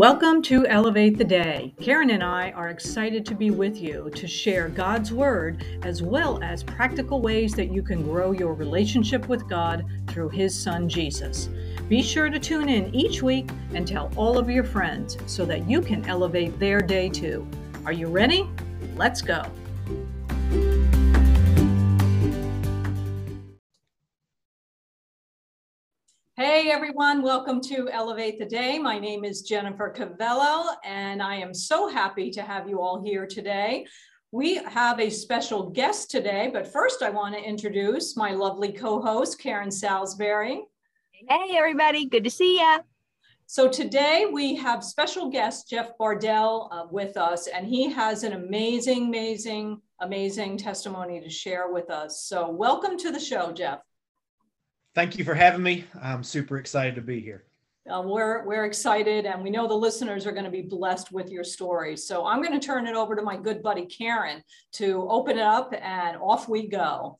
Welcome to Elevate the Day. Karen and I are excited to be with you to share God's Word as well as practical ways that you can grow your relationship with God through His Son Jesus. Be sure to tune in each week and tell all of your friends so that you can elevate their day too. Are you ready? Let's go. Everyone, welcome to Elevate the Day. My name is Jennifer Cavello, and I am so happy to have you all here today. We have a special guest today, but first I want to introduce my lovely co-host, Karen Salisbury. Hey everybody, good to see you. So today we have special guest Jeff Bardell uh, with us, and he has an amazing, amazing, amazing testimony to share with us. So welcome to the show, Jeff thank you for having me. I'm super excited to be here. Uh, we're, we're excited and we know the listeners are going to be blessed with your story. So I'm going to turn it over to my good buddy Karen to open it up and off we go.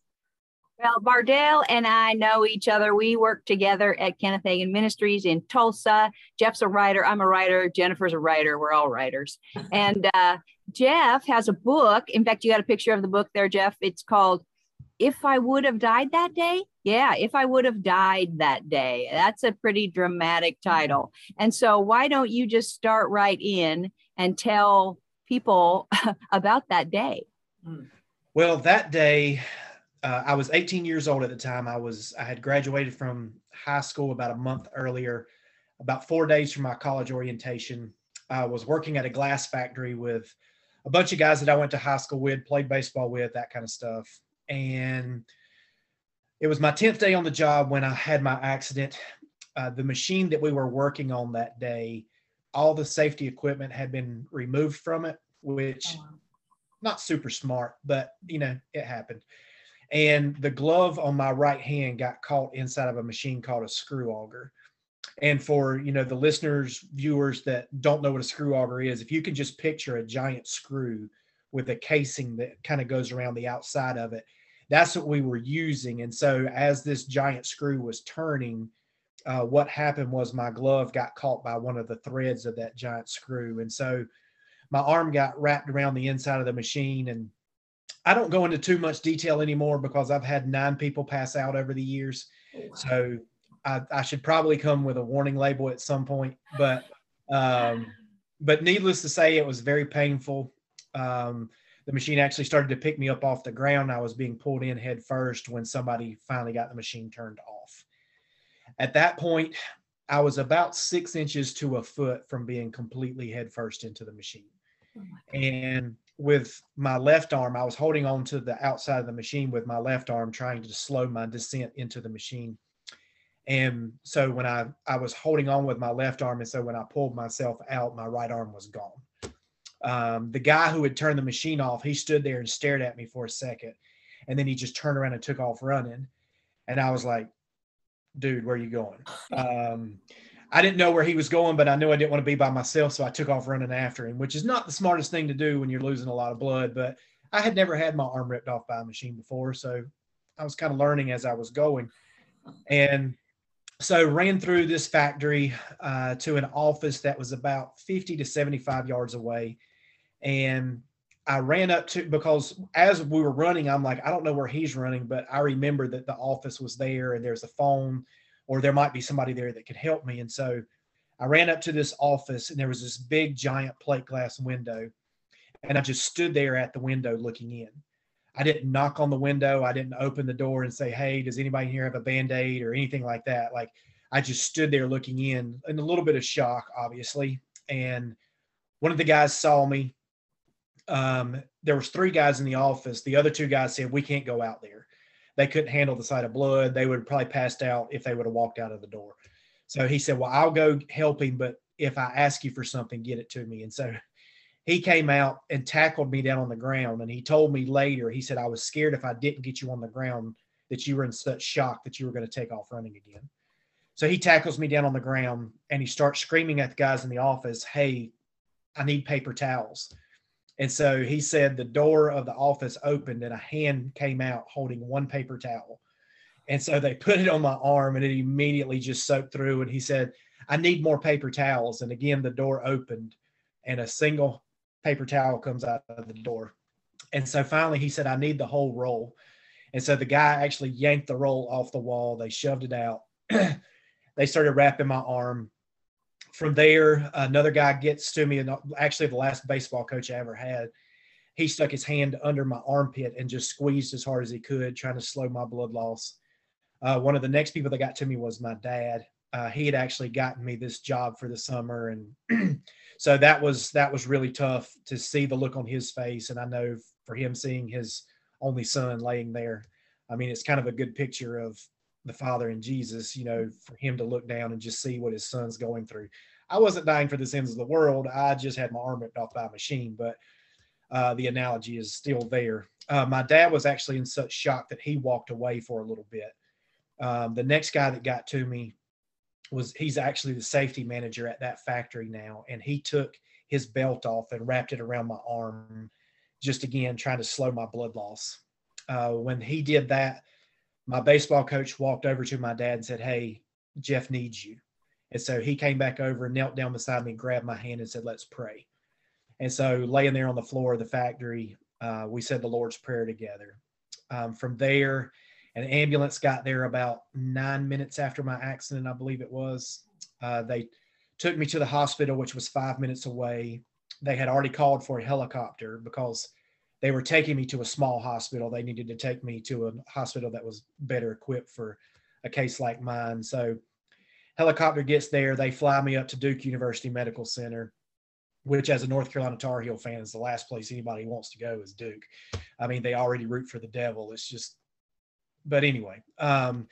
Well, Bardell and I know each other. We work together at Kenneth Hagin Ministries in Tulsa. Jeff's a writer. I'm a writer. Jennifer's a writer. We're all writers. and uh, Jeff has a book. In fact, you got a picture of the book there, Jeff. It's called If I Would Have Died That Day yeah, if I would have died that day. That's a pretty dramatic title. And so, why don't you just start right in and tell people about that day? Hmm. Well, that day, uh, I was 18 years old at the time. I was I had graduated from high school about a month earlier. About four days from my college orientation, I was working at a glass factory with a bunch of guys that I went to high school with, played baseball with, that kind of stuff, and it was my 10th day on the job when I had my accident. Uh, the machine that we were working on that day, all the safety equipment had been removed from it, which oh, not super smart, but you know, it happened. And the glove on my right hand got caught inside of a machine called a screw auger. And for you know the listeners, viewers that don't know what a screw auger is, if you can just picture a giant screw with a casing that kind of goes around the outside of it, that's what we were using. And so as this giant screw was turning, uh, what happened was my glove got caught by one of the threads of that giant screw. And so my arm got wrapped around the inside of the machine. And I don't go into too much detail anymore because I've had nine people pass out over the years. So I, I should probably come with a warning label at some point. But um, but needless to say, it was very painful. Um, the machine actually started to pick me up off the ground. I was being pulled in head first when somebody finally got the machine turned off. At that point, I was about six inches to a foot from being completely head first into the machine. Oh and with my left arm, I was holding on to the outside of the machine with my left arm, trying to slow my descent into the machine. And so when I, I was holding on with my left arm, and so when I pulled myself out, my right arm was gone um, the guy who had turned the machine off, he stood there and stared at me for a second. And then he just turned around and took off running. And I was like, dude, where are you going? Um, I didn't know where he was going, but I knew I didn't want to be by myself. So I took off running after him, which is not the smartest thing to do when you're losing a lot of blood. But I had never had my arm ripped off by a machine before. So I was kind of learning as I was going. And so ran through this factory uh, to an office that was about 50 to 75 yards away and I ran up to because as we were running, I'm like, I don't know where he's running, but I remember that the office was there and there's a phone, or there might be somebody there that could help me. And so I ran up to this office and there was this big giant plate glass window. And I just stood there at the window looking in. I didn't knock on the window. I didn't open the door and say, Hey, does anybody here have a band aid or anything like that? Like I just stood there looking in in a little bit of shock, obviously. And one of the guys saw me um, there was three guys in the office. The other two guys said we can't go out there. They couldn't handle the sight of blood. They would have probably passed out if they would have walked out of the door. So he said, "Well, I'll go help him, but if I ask you for something, get it to me." And so he came out and tackled me down on the ground. And he told me later, he said, "I was scared if I didn't get you on the ground that you were in such shock that you were going to take off running again." So he tackles me down on the ground and he starts screaming at the guys in the office, "Hey, I need paper towels." And so he said the door of the office opened and a hand came out holding one paper towel. And so they put it on my arm and it immediately just soaked through. And he said, I need more paper towels. And again, the door opened and a single paper towel comes out of the door. And so finally he said, I need the whole roll. And so the guy actually yanked the roll off the wall. They shoved it out. they started wrapping my arm. From there, another guy gets to me, and actually, the last baseball coach I ever had, he stuck his hand under my armpit and just squeezed as hard as he could, trying to slow my blood loss. Uh, one of the next people that got to me was my dad. Uh, he had actually gotten me this job for the summer, and so that was that was really tough to see the look on his face. And I know for him seeing his only son laying there, I mean, it's kind of a good picture of the Father and Jesus. You know, for him to look down and just see what his son's going through. I wasn't dying for the sins of the world. I just had my arm ripped off by a machine, but uh, the analogy is still there. Uh, my dad was actually in such shock that he walked away for a little bit. Um, the next guy that got to me was he's actually the safety manager at that factory now, and he took his belt off and wrapped it around my arm, just again trying to slow my blood loss. Uh, when he did that, my baseball coach walked over to my dad and said, "Hey, Jeff needs you." And so he came back over and knelt down beside me, and grabbed my hand, and said, "Let's pray." And so, laying there on the floor of the factory, uh, we said the Lord's Prayer together. Um, from there, an ambulance got there about nine minutes after my accident, I believe it was. Uh, they took me to the hospital, which was five minutes away. They had already called for a helicopter because they were taking me to a small hospital. They needed to take me to a hospital that was better equipped for a case like mine. So, helicopter gets there. They fly me up to Duke University Medical Center which as a North Carolina Tar Heel fan is the last place anybody wants to go is Duke. I mean, they already root for the devil. It's just, but anyway, um,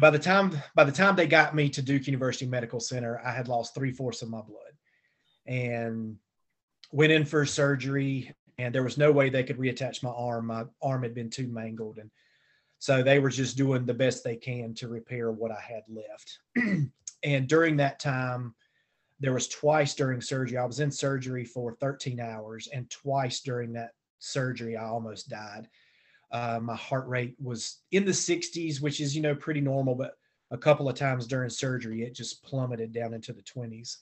by the time by the time they got me to Duke University Medical Center, I had lost three fourths of my blood, and went in for surgery. And there was no way they could reattach my arm. My arm had been too mangled, and so they were just doing the best they can to repair what I had left. and during that time, there was twice during surgery. I was in surgery for 13 hours, and twice during that surgery, I almost died. Uh, my heart rate was in the 60s, which is you know pretty normal, but a couple of times during surgery, it just plummeted down into the 20s.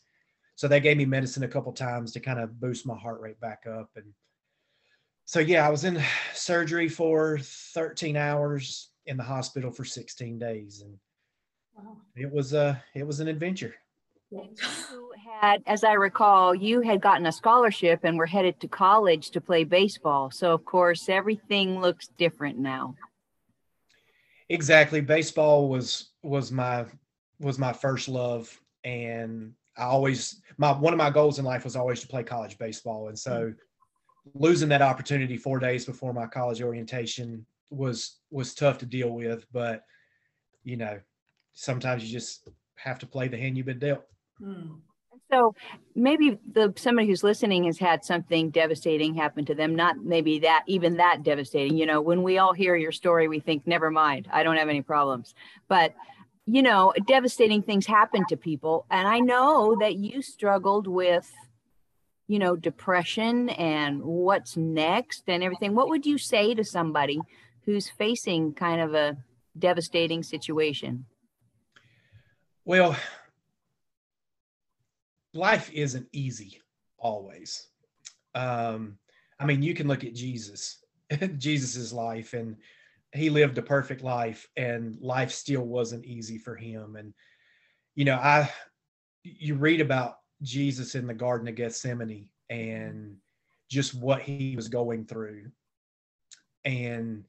So they gave me medicine a couple times to kind of boost my heart rate back up. And so yeah, I was in surgery for 13 hours in the hospital for 16 days, and wow. it was a uh, it was an adventure. You had, as I recall, you had gotten a scholarship and were headed to college to play baseball. So, of course, everything looks different now. Exactly. Baseball was was my was my first love, and I always my one of my goals in life was always to play college baseball, and so losing that opportunity four days before my college orientation was was tough to deal with. But you know, sometimes you just have to play the hand you've been dealt. Hmm. So maybe the somebody who's listening has had something devastating happen to them. Not maybe that even that devastating. You know, when we all hear your story, we think, "Never mind, I don't have any problems." But you know, devastating things happen to people, and I know that you struggled with, you know, depression and what's next and everything. What would you say to somebody who's facing kind of a devastating situation? Well, life isn't easy always. Um, I mean, you can look at Jesus, Jesus's life, and he lived a perfect life, and life still wasn't easy for him. And you know, I you read about Jesus in the Garden of Gethsemane and just what he was going through, and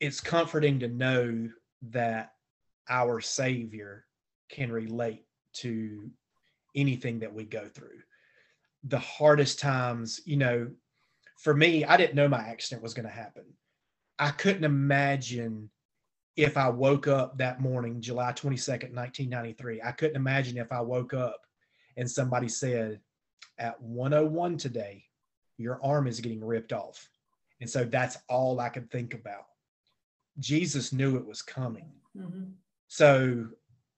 it's comforting to know that our Savior can relate to anything that we go through. The hardest times, you know, for me, I didn't know my accident was going to happen. I couldn't imagine if I woke up that morning, July 22nd, 1993. I couldn't imagine if I woke up and somebody said, at 101 today, your arm is getting ripped off. And so that's all I could think about. Jesus knew it was coming. Mm-hmm. So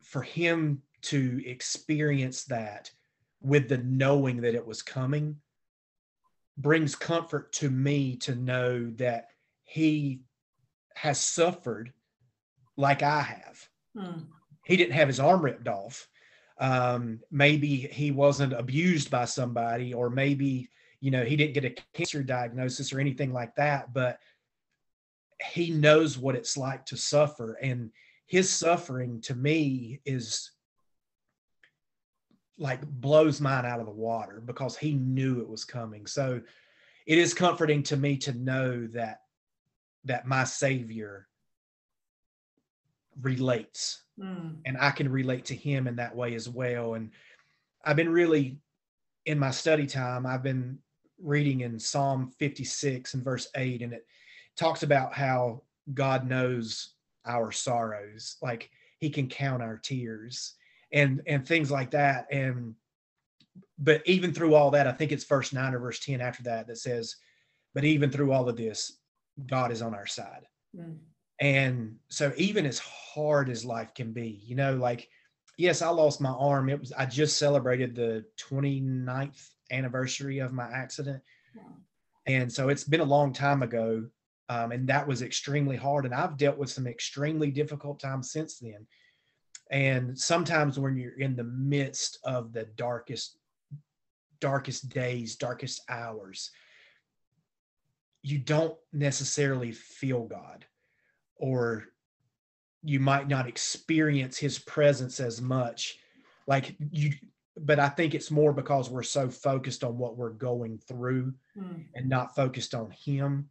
for him to experience that with the knowing that it was coming brings comfort to me to know that he has suffered like I have. Hmm. He didn't have his arm ripped off, Um, maybe he wasn't abused by somebody, or maybe you know he didn't get a cancer diagnosis or anything like that, but he knows what it's like to suffer, and his suffering to me is like blows mine out of the water because he knew it was coming. So it is comforting to me to know that that my savior relates mm. and I can relate to him in that way as well. And I've been really in my study time, I've been reading in Psalm 56 and verse 8, and it talks about how God knows our sorrows, like he can count our tears and and things like that. And but even through all that, I think it's verse 9 or verse 10 after that that says, But even through all of this, God is on our side. Mm. And so even as hard as life can be, you know, like, yes, I lost my arm. It was, I just celebrated the 29th anniversary of my accident. And so it's been a long time ago. Um, and that was extremely hard. And I've dealt with some extremely difficult times since then. And sometimes when you're in the midst of the darkest, darkest days, darkest hours, you don't necessarily feel God or you might not experience his presence as much like you but i think it's more because we're so focused on what we're going through mm. and not focused on him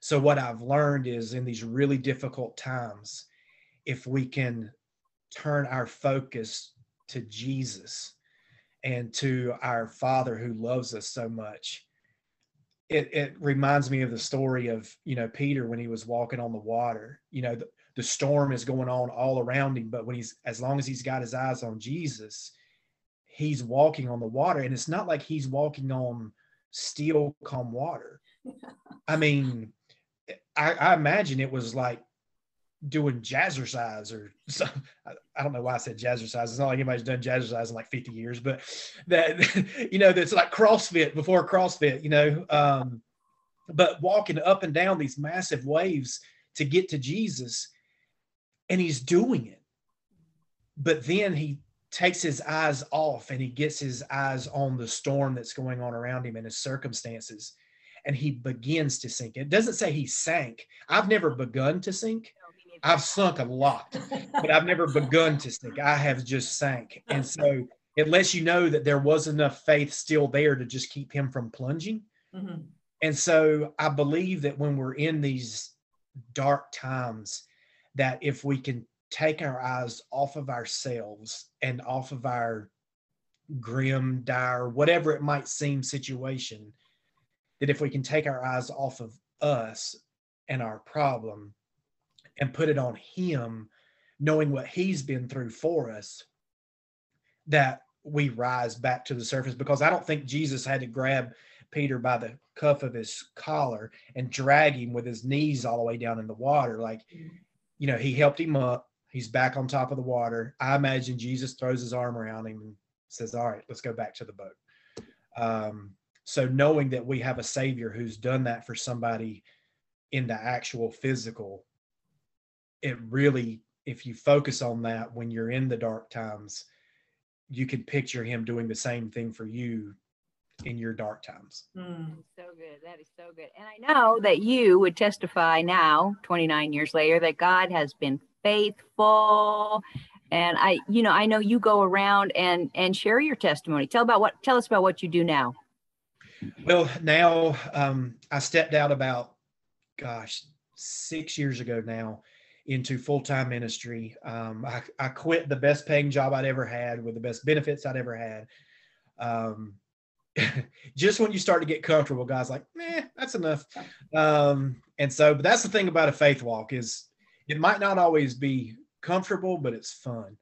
so what i've learned is in these really difficult times if we can turn our focus to jesus and to our father who loves us so much it, it reminds me of the story of you know peter when he was walking on the water. You know the, the storm is going on all around him but when he's as long as he's got his eyes on jesus he's walking on the water. And it's not like he's walking on still calm water. I mean I, I imagine it was like doing jazzercise or something. I don't know why I said jazzercise. It's not like anybody's done jazzercise in like 50 years, but that, you know, that's like CrossFit before CrossFit, you know, um, but walking up and down these massive waves to get to Jesus and he's doing it. But then he takes his eyes off and he gets his eyes on the storm that's going on around him and his circumstances and he begins to sink. It doesn't say he sank. I've never begun to sink. I've sunk a lot, but I've never begun to sink. I have just sank. And so it lets you know that there was enough faith still there to just keep him from plunging. Mm-hmm. And so I believe that when we're in these dark times, that if we can take our eyes off of ourselves and off of our grim, dire, whatever it might seem situation, that if we can take our eyes off of us and our problem and put it on him, knowing what he's been through for us, that we rise back to the surface. Because I don't think Jesus had to grab Peter by the cuff of his collar and drag him with his knees all the way down in the water. Like, you know, he helped him up. He's back on top of the water. I imagine Jesus throws his arm around him and says, All right, let's go back to the boat. Um, so knowing that we have a savior who's done that for somebody in the actual physical it really if you focus on that when you're in the dark times you can picture him doing the same thing for you in your dark times. Mm. so good. That is so good. And i know that you would testify now 29 years later that god has been faithful. And i you know i know you go around and and share your testimony. Tell about what tell us about what you do now. Well now um, i stepped out about gosh six years ago now into full-time ministry. Um, I, I, quit the best paying job I'd ever had with the best benefits I'd ever had. Um, just when you start to get comfortable, guys like, meh, that's enough. Um, and so, but that's the thing about a faith walk is it might not always be comfortable, but it's fun.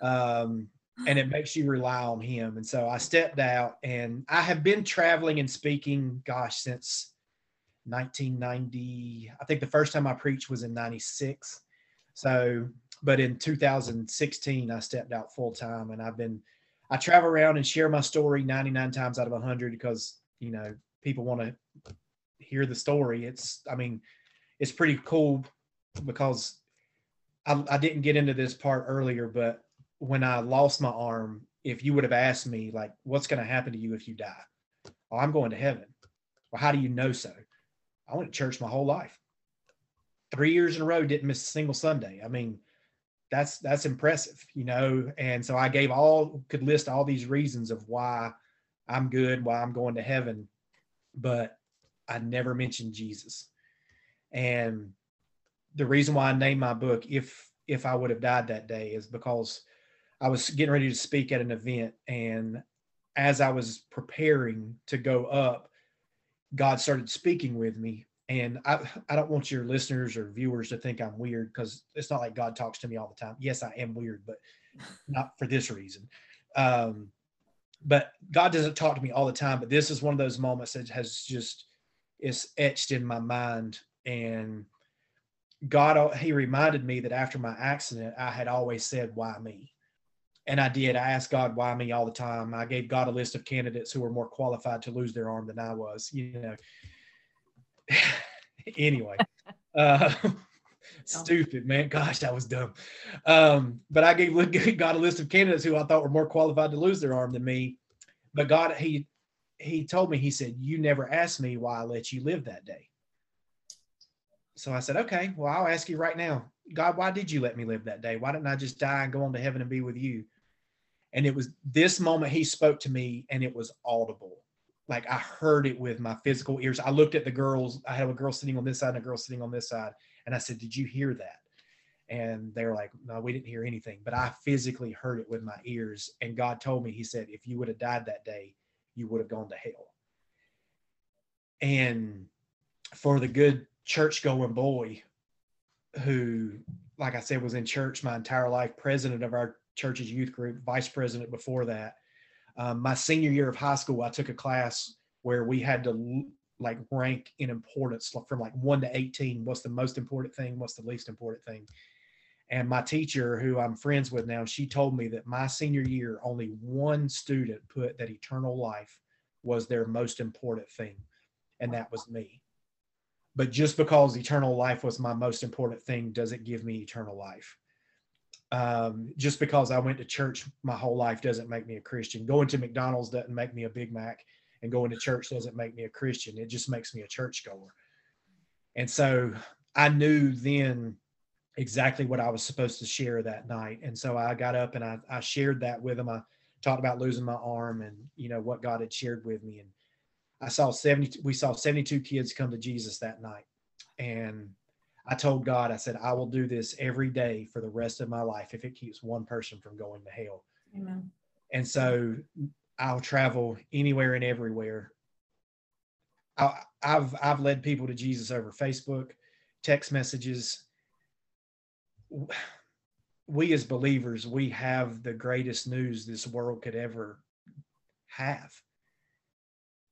Um, and it makes you rely on him. And so I stepped out and I have been traveling and speaking, gosh, since 1990. I think the first time I preached was in 96. So, but in 2016, I stepped out full time and I've been, I travel around and share my story 99 times out of 100 because, you know, people want to hear the story. It's, I mean, it's pretty cool because I, I didn't get into this part earlier, but when I lost my arm, if you would have asked me, like, what's going to happen to you if you die? Oh, I'm going to heaven. Well, how do you know so? I went to church my whole life. Three years in a row, didn't miss a single Sunday. I mean, that's that's impressive, you know. And so I gave all could list all these reasons of why I'm good, why I'm going to heaven, but I never mentioned Jesus. And the reason why I named my book "If If I Would Have Died That Day" is because I was getting ready to speak at an event, and as I was preparing to go up, God started speaking with me. And I, I don't want your listeners or viewers to think I'm weird because it's not like God talks to me all the time. Yes, I am weird, but not for this reason. Um, but God doesn't talk to me all the time. But this is one of those moments that has just is etched in my mind. And God, He reminded me that after my accident, I had always said, "Why me?" And I did. I asked God why me all the time. I gave God a list of candidates who were more qualified to lose their arm than I was. You know. anyway, uh, stupid man. Gosh, that was dumb. Um, but I gave God a list of candidates who I thought were more qualified to lose their arm than me. But God, he he told me, he said, "You never asked me why I let you live that day." So I said, "Okay, well, I'll ask you right now, God, why did you let me live that day? Why didn't I just die and go on to heaven and be with you?" And it was this moment he spoke to me, and it was audible. Like I heard it with my physical ears. I looked at the girls. I had a girl sitting on this side and a girl sitting on this side. And I said, Did you hear that? And they're like, No, we didn't hear anything. But I physically heard it with my ears. And God told me, He said, If you would have died that day, you would have gone to hell. And for the good church going boy who, like I said, was in church my entire life, president of our church's youth group, vice president before that. Um, my senior year of high school, I took a class where we had to like rank in importance from like one to 18. What's the most important thing? What's the least important thing? And my teacher, who I'm friends with now, she told me that my senior year, only one student put that eternal life was their most important thing, and that was me. But just because eternal life was my most important thing doesn't give me eternal life um, just because I went to church my whole life doesn't make me a Christian. Going to McDonald's doesn't make me a Big Mac, and going to church doesn't make me a Christian. It just makes me a churchgoer. And so I knew then exactly what I was supposed to share that night. And so I got up and I, I shared that with them. I talked about losing my arm and you know what God had shared with me. And I saw 70, we saw 72 kids come to Jesus that night. And I told God, I said, I will do this every day for the rest of my life if it keeps one person from going to hell. Amen. And so I'll travel anywhere and everywhere. I, have I've led people to Jesus over Facebook, text messages. We as believers, we have the greatest news this world could ever have.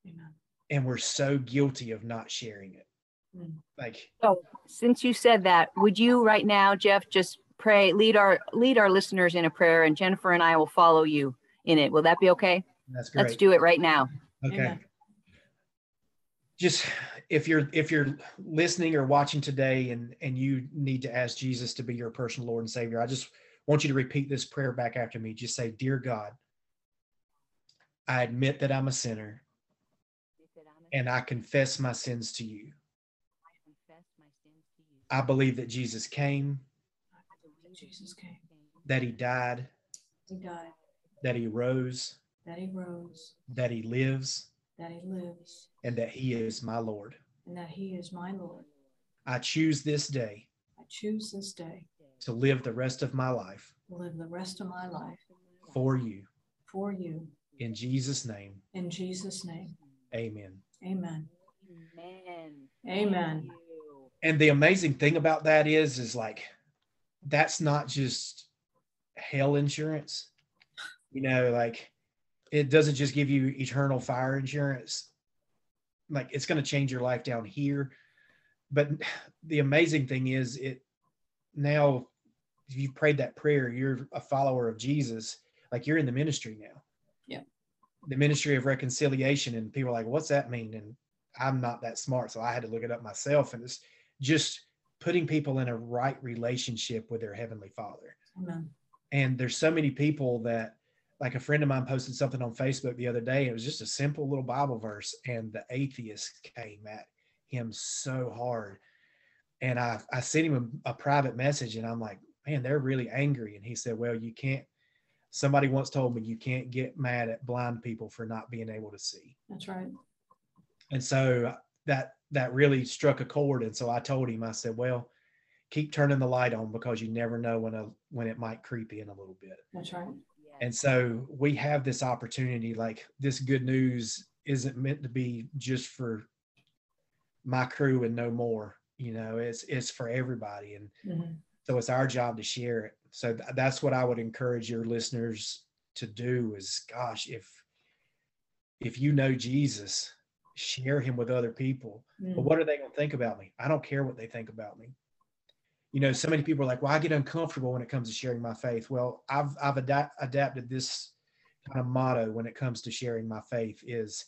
Amen. And we're so guilty of not sharing it. Like so since you said that, would you right now, Jeff, just pray, lead our lead our listeners in a prayer and Jennifer and I will follow you in it. Will that be okay? That's great. Let's do it right now. Okay. Amen. Just if you're if you're listening or watching today and and you need to ask Jesus to be your personal Lord and Savior, I just want you to repeat this prayer back after me. Just say, "Dear God, I admit that I'm a sinner and I confess my sins to you. I believe that Jesus came. Jesus came. That he died. He died. That he rose. That he rose. That he lives. That he lives. And that he is my Lord. And that he is my Lord. I choose this day. I choose this day. To live the rest of my life. Live the rest of my life. For you. For you. In Jesus' name. In Jesus' name. Amen. Amen. Amen. Amen and the amazing thing about that is is like that's not just hell insurance. You know like it doesn't just give you eternal fire insurance. Like it's going to change your life down here. But the amazing thing is it now if you prayed that prayer you're a follower of jesus like you're in the ministry now. Yeah. The ministry of reconciliation and people are like what's that mean? And i'm not that smart so i had to look it up myself and it's just putting people in a right relationship with their heavenly father Amen. And there's so many people that, like a friend of mine posted something on Facebook the other day. It was just a simple little Bible verse, and the atheist came at him so hard. And I, I sent him a, a private message, and I'm like, man, they're really angry. And he said, well, you can't. Somebody once told me you can't get mad at blind people for not being able to see. That's right. And so that that really struck a chord. And so I told him, I said, well, keep turning the light on because you never know when a when it might creep in a little bit. That's right. And so we have this opportunity, like this good news isn't meant to be just for my crew and no more. You know, it's it's for everybody, and mm-hmm. so it's our job to share it. So th- that's what I would encourage your listeners to do. Is gosh, if if you know Jesus, share him with other people. Mm. But what are they going to think about me? I don't care what they think about me. You know, so many people are like, well, I get uncomfortable when it comes to sharing my faith. Well, I've, I've adapted this kind of motto when it comes to sharing my faith is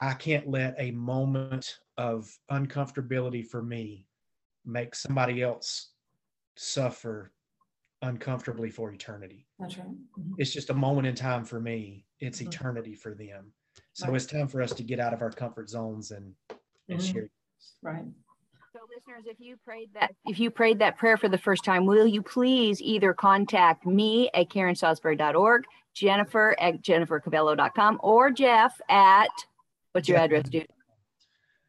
I can't let a moment of uncomfortability for me make somebody else suffer uncomfortably for eternity. That's right. Mm-hmm. It's just a moment in time for me. It's mm-hmm. eternity for them. So right. it's time for us to get out of our comfort zones and, and mm-hmm. share. Right. So listeners, if you prayed that if you prayed that prayer for the first time, will you please either contact me at karensalisbury.org, Jennifer at jennifercavello.com, or Jeff at what's your Jeff, address, dude?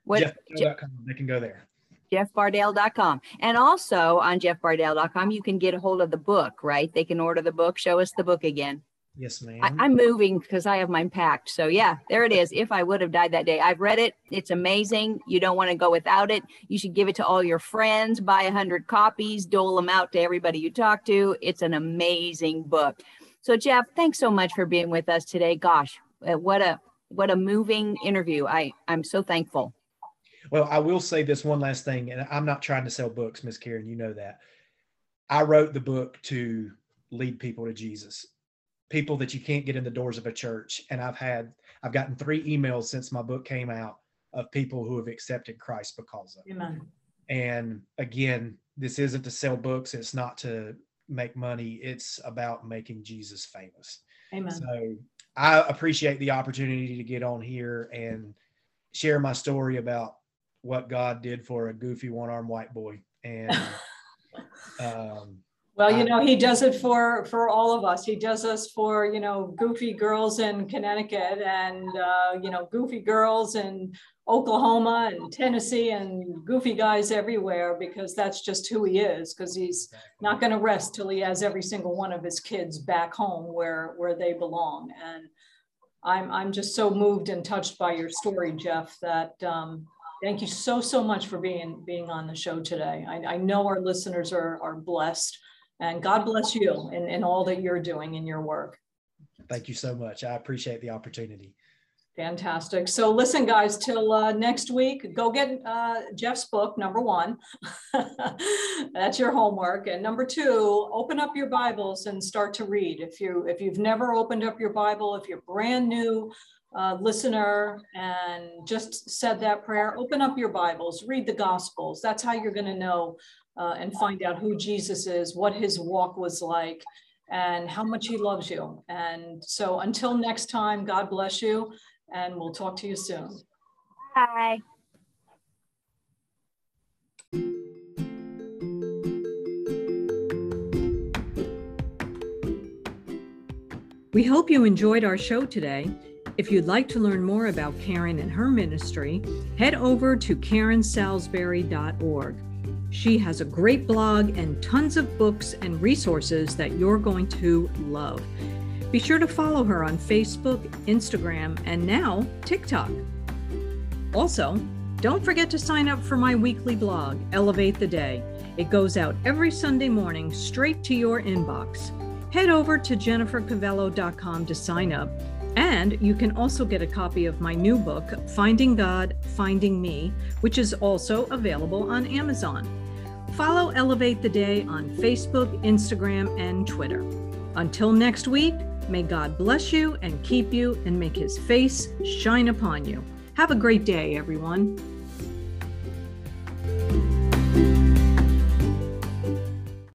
What Jeff, they can go there. jeffbardale.com. And also on jeffbardale.com, you can get a hold of the book, right? They can order the book. Show us the book again. Yes, ma'am. I, am moving because I have mine packed. So yeah, there it is. If I would have died that day, I've read it. It's amazing. You don't want to go without it. You should give it to all your friends. Buy a hundred copies. Dole them out to everybody you talk to. It's an amazing book. So Jeff, thanks so much for being with us today. Gosh, uh, what a what a moving interview. I I'm so thankful. Well, I will say this one last thing, and I'm not trying to sell books, Miss Karen. You know that. I wrote the book to lead people to Jesus people that you can't get in the doors of a church. And I've had, I've gotten three emails since my book came out of people who have accepted Christ because of it. Amen. And again, this isn't to sell books. It's not to make money. It's about making Jesus famous. Amen. So I appreciate the opportunity to get on here and share my story about what God did for a goofy one armed white boy. And um, well, you know, he does it for for all of us. He does us for you know goofy girls in Connecticut and uh, you know goofy girls in Oklahoma and Tennessee and goofy guys everywhere because that's just who he is. Because he's not going to rest till he has every single one of his kids back home where where they belong. And I'm I'm just so moved and touched by your story, Jeff. That um, thank you so so much for being being on the show today. I, I know our listeners are are blessed and God bless you in, in all that you're doing in your work. Thank you so much. I appreciate the opportunity. Fantastic. So listen, guys, till uh, next week, go get uh, Jeff's book, number one. That's your homework. And number two, open up your Bibles and start to read. If, you, if you've never opened up your Bible, if you're brand new uh, listener and just said that prayer, open up your Bibles, read the Gospels. That's how you're going to know uh, and find out who Jesus is, what his walk was like, and how much he loves you. And so until next time, God bless you, and we'll talk to you soon. Bye. We hope you enjoyed our show today. If you'd like to learn more about Karen and her ministry, head over to karensalisbury.org. She has a great blog and tons of books and resources that you're going to love. Be sure to follow her on Facebook, Instagram, and now TikTok. Also, don't forget to sign up for my weekly blog, Elevate the Day. It goes out every Sunday morning straight to your inbox. Head over to jennifercavello.com to sign up and you can also get a copy of my new book, Finding God, Finding Me, which is also available on Amazon. Follow Elevate the Day on Facebook, Instagram, and Twitter. Until next week, may God bless you and keep you and make his face shine upon you. Have a great day, everyone.